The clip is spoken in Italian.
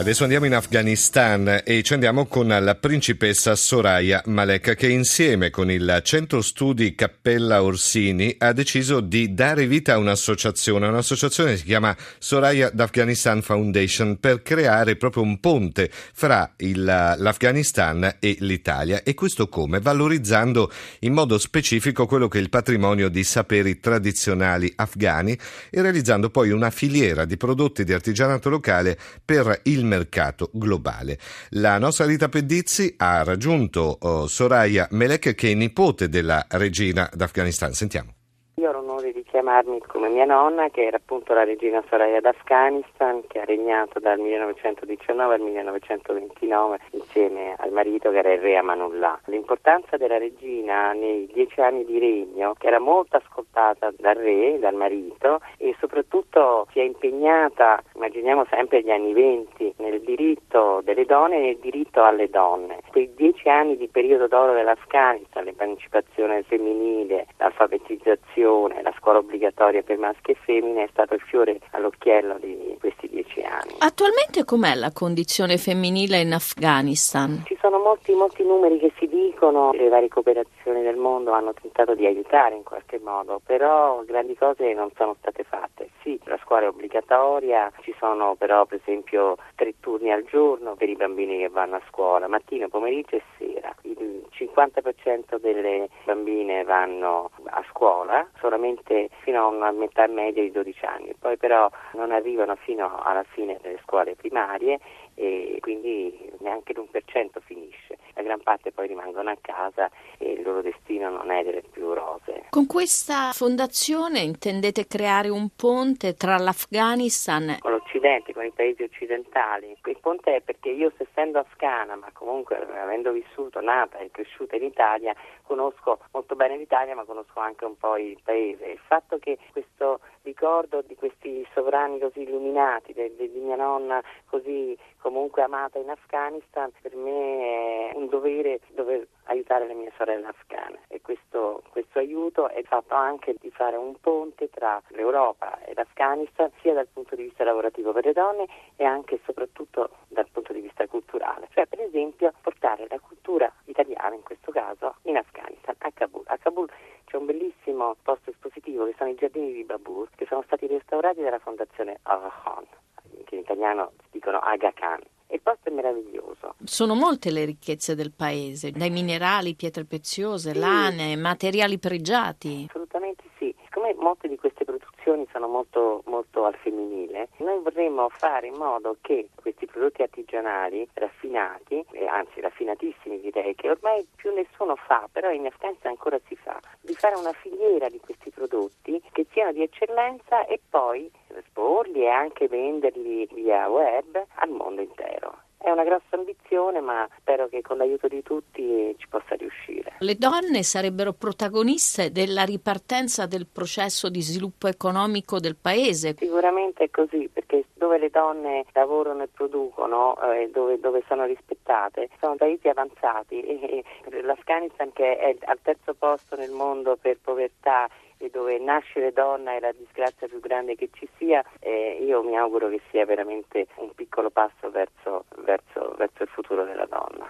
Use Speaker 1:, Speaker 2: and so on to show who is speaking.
Speaker 1: Adesso andiamo in Afghanistan e ci andiamo con la principessa Soraya Malek che insieme con il Centro Studi Cappella Orsini ha deciso di dare vita a un'associazione, un'associazione che si chiama Soraya d'Afghanistan Foundation per creare proprio un ponte fra il, l'Afghanistan e l'Italia e questo come? Valorizzando in modo specifico quello che è il patrimonio di saperi tradizionali afghani e realizzando poi una filiera di prodotti di artigianato locale per il mercato globale. La nostra Rita Pedizzi ha raggiunto oh, Soraya Melek che è nipote della regina d'Afghanistan. Sentiamo.
Speaker 2: Io ho l'onore di chiamarmi come mia nonna, che era appunto la regina Soraya d'Afghanistan, che ha regnato dal 1919 al 1929 insieme al marito che era il re Amanullah. L'importanza della regina nei dieci anni di regno, che era molto ascoltata dal re, dal marito, e soprattutto si è impegnata, immaginiamo sempre gli anni venti, nel diritto delle donne e nel diritto alle donne. Quei dieci anni di periodo d'oro dell'Afghanistan, l'emancipazione femminile, l'alfabetizzazione, la scuola obbligatoria per maschi e femmine è stato il fiore all'occhiello di questi dieci anni.
Speaker 3: Attualmente com'è la condizione femminile in Afghanistan?
Speaker 2: Ci sono molti, molti numeri che si dicono, le varie cooperazioni del mondo hanno tentato di aiutare in qualche modo, però grandi cose non sono state fatte. Sì, la scuola è obbligatoria, ci sono però per esempio tre turni al giorno per i bambini che vanno a scuola, mattino, pomeriggio e sera. Il 50% delle bambine vanno a scuola, solamente fino a una metà media di 12 anni, poi però non arrivano fino alla fine delle scuole primarie e quindi neanche l'1% finisce. La gran parte poi rimangono a casa e il loro destino non è delle più rose.
Speaker 3: Con questa fondazione intendete creare un ponte tra l'Afghanistan
Speaker 2: con l'Occidente, con i paesi occidentali. Il ponte è perché io essendo afghana, ma comunque avendo vissuto, nata e cresciuta in Italia, conosco molto bene l'Italia, ma conosco anche un po' il paese. Il fatto che questo ricordo di questi sovrani così illuminati, di, di mia nonna così comunque amata in Afghanistan, per me è dovere dover aiutare le mie sorelle afghane e questo, questo aiuto è fatto anche di fare un ponte tra l'Europa e l'Afghanistan sia dal punto di vista lavorativo per le donne e anche e soprattutto dal punto di vista culturale, cioè per esempio portare la cultura italiana in questo caso in Afghanistan, a Kabul. A Kabul c'è un bellissimo posto espositivo che sono i giardini di Babur che sono stati restaurati dalla fondazione Aga Khan, che in italiano dicono Aga Khan. Il posto è meraviglioso.
Speaker 3: Sono molte le ricchezze del paese, dai minerali, pietre preziose,
Speaker 2: sì.
Speaker 3: lane, materiali pregiati.
Speaker 2: Assolutamente sì. Siccome molte di queste produzioni sono molto, molto al femminile, noi vorremmo fare in modo che questi prodotti artigianali raffinati, eh, anzi raffinatissimi direi, che ormai più nessuno fa, però in Afghanistan ancora si fa, di fare una filiera di questi prodotti che siano di eccellenza e poi esporli e anche venderli via web al mondo intero. È una grossa ambizione, ma spero che con l'aiuto di tutti ci possa riuscire.
Speaker 3: Le donne sarebbero protagoniste della ripartenza del processo di sviluppo economico del paese.
Speaker 2: Sicuramente è così, perché dove le donne lavorano e producono e eh, dove, dove, sono rispettate sono paesi avanzati e, e l'Afghanistan che è al terzo posto nel mondo per povertà e dove nascere donna è la disgrazia più grande che ci sia, eh, io mi auguro che sia veramente un piccolo passo verso, verso, verso il futuro della donna.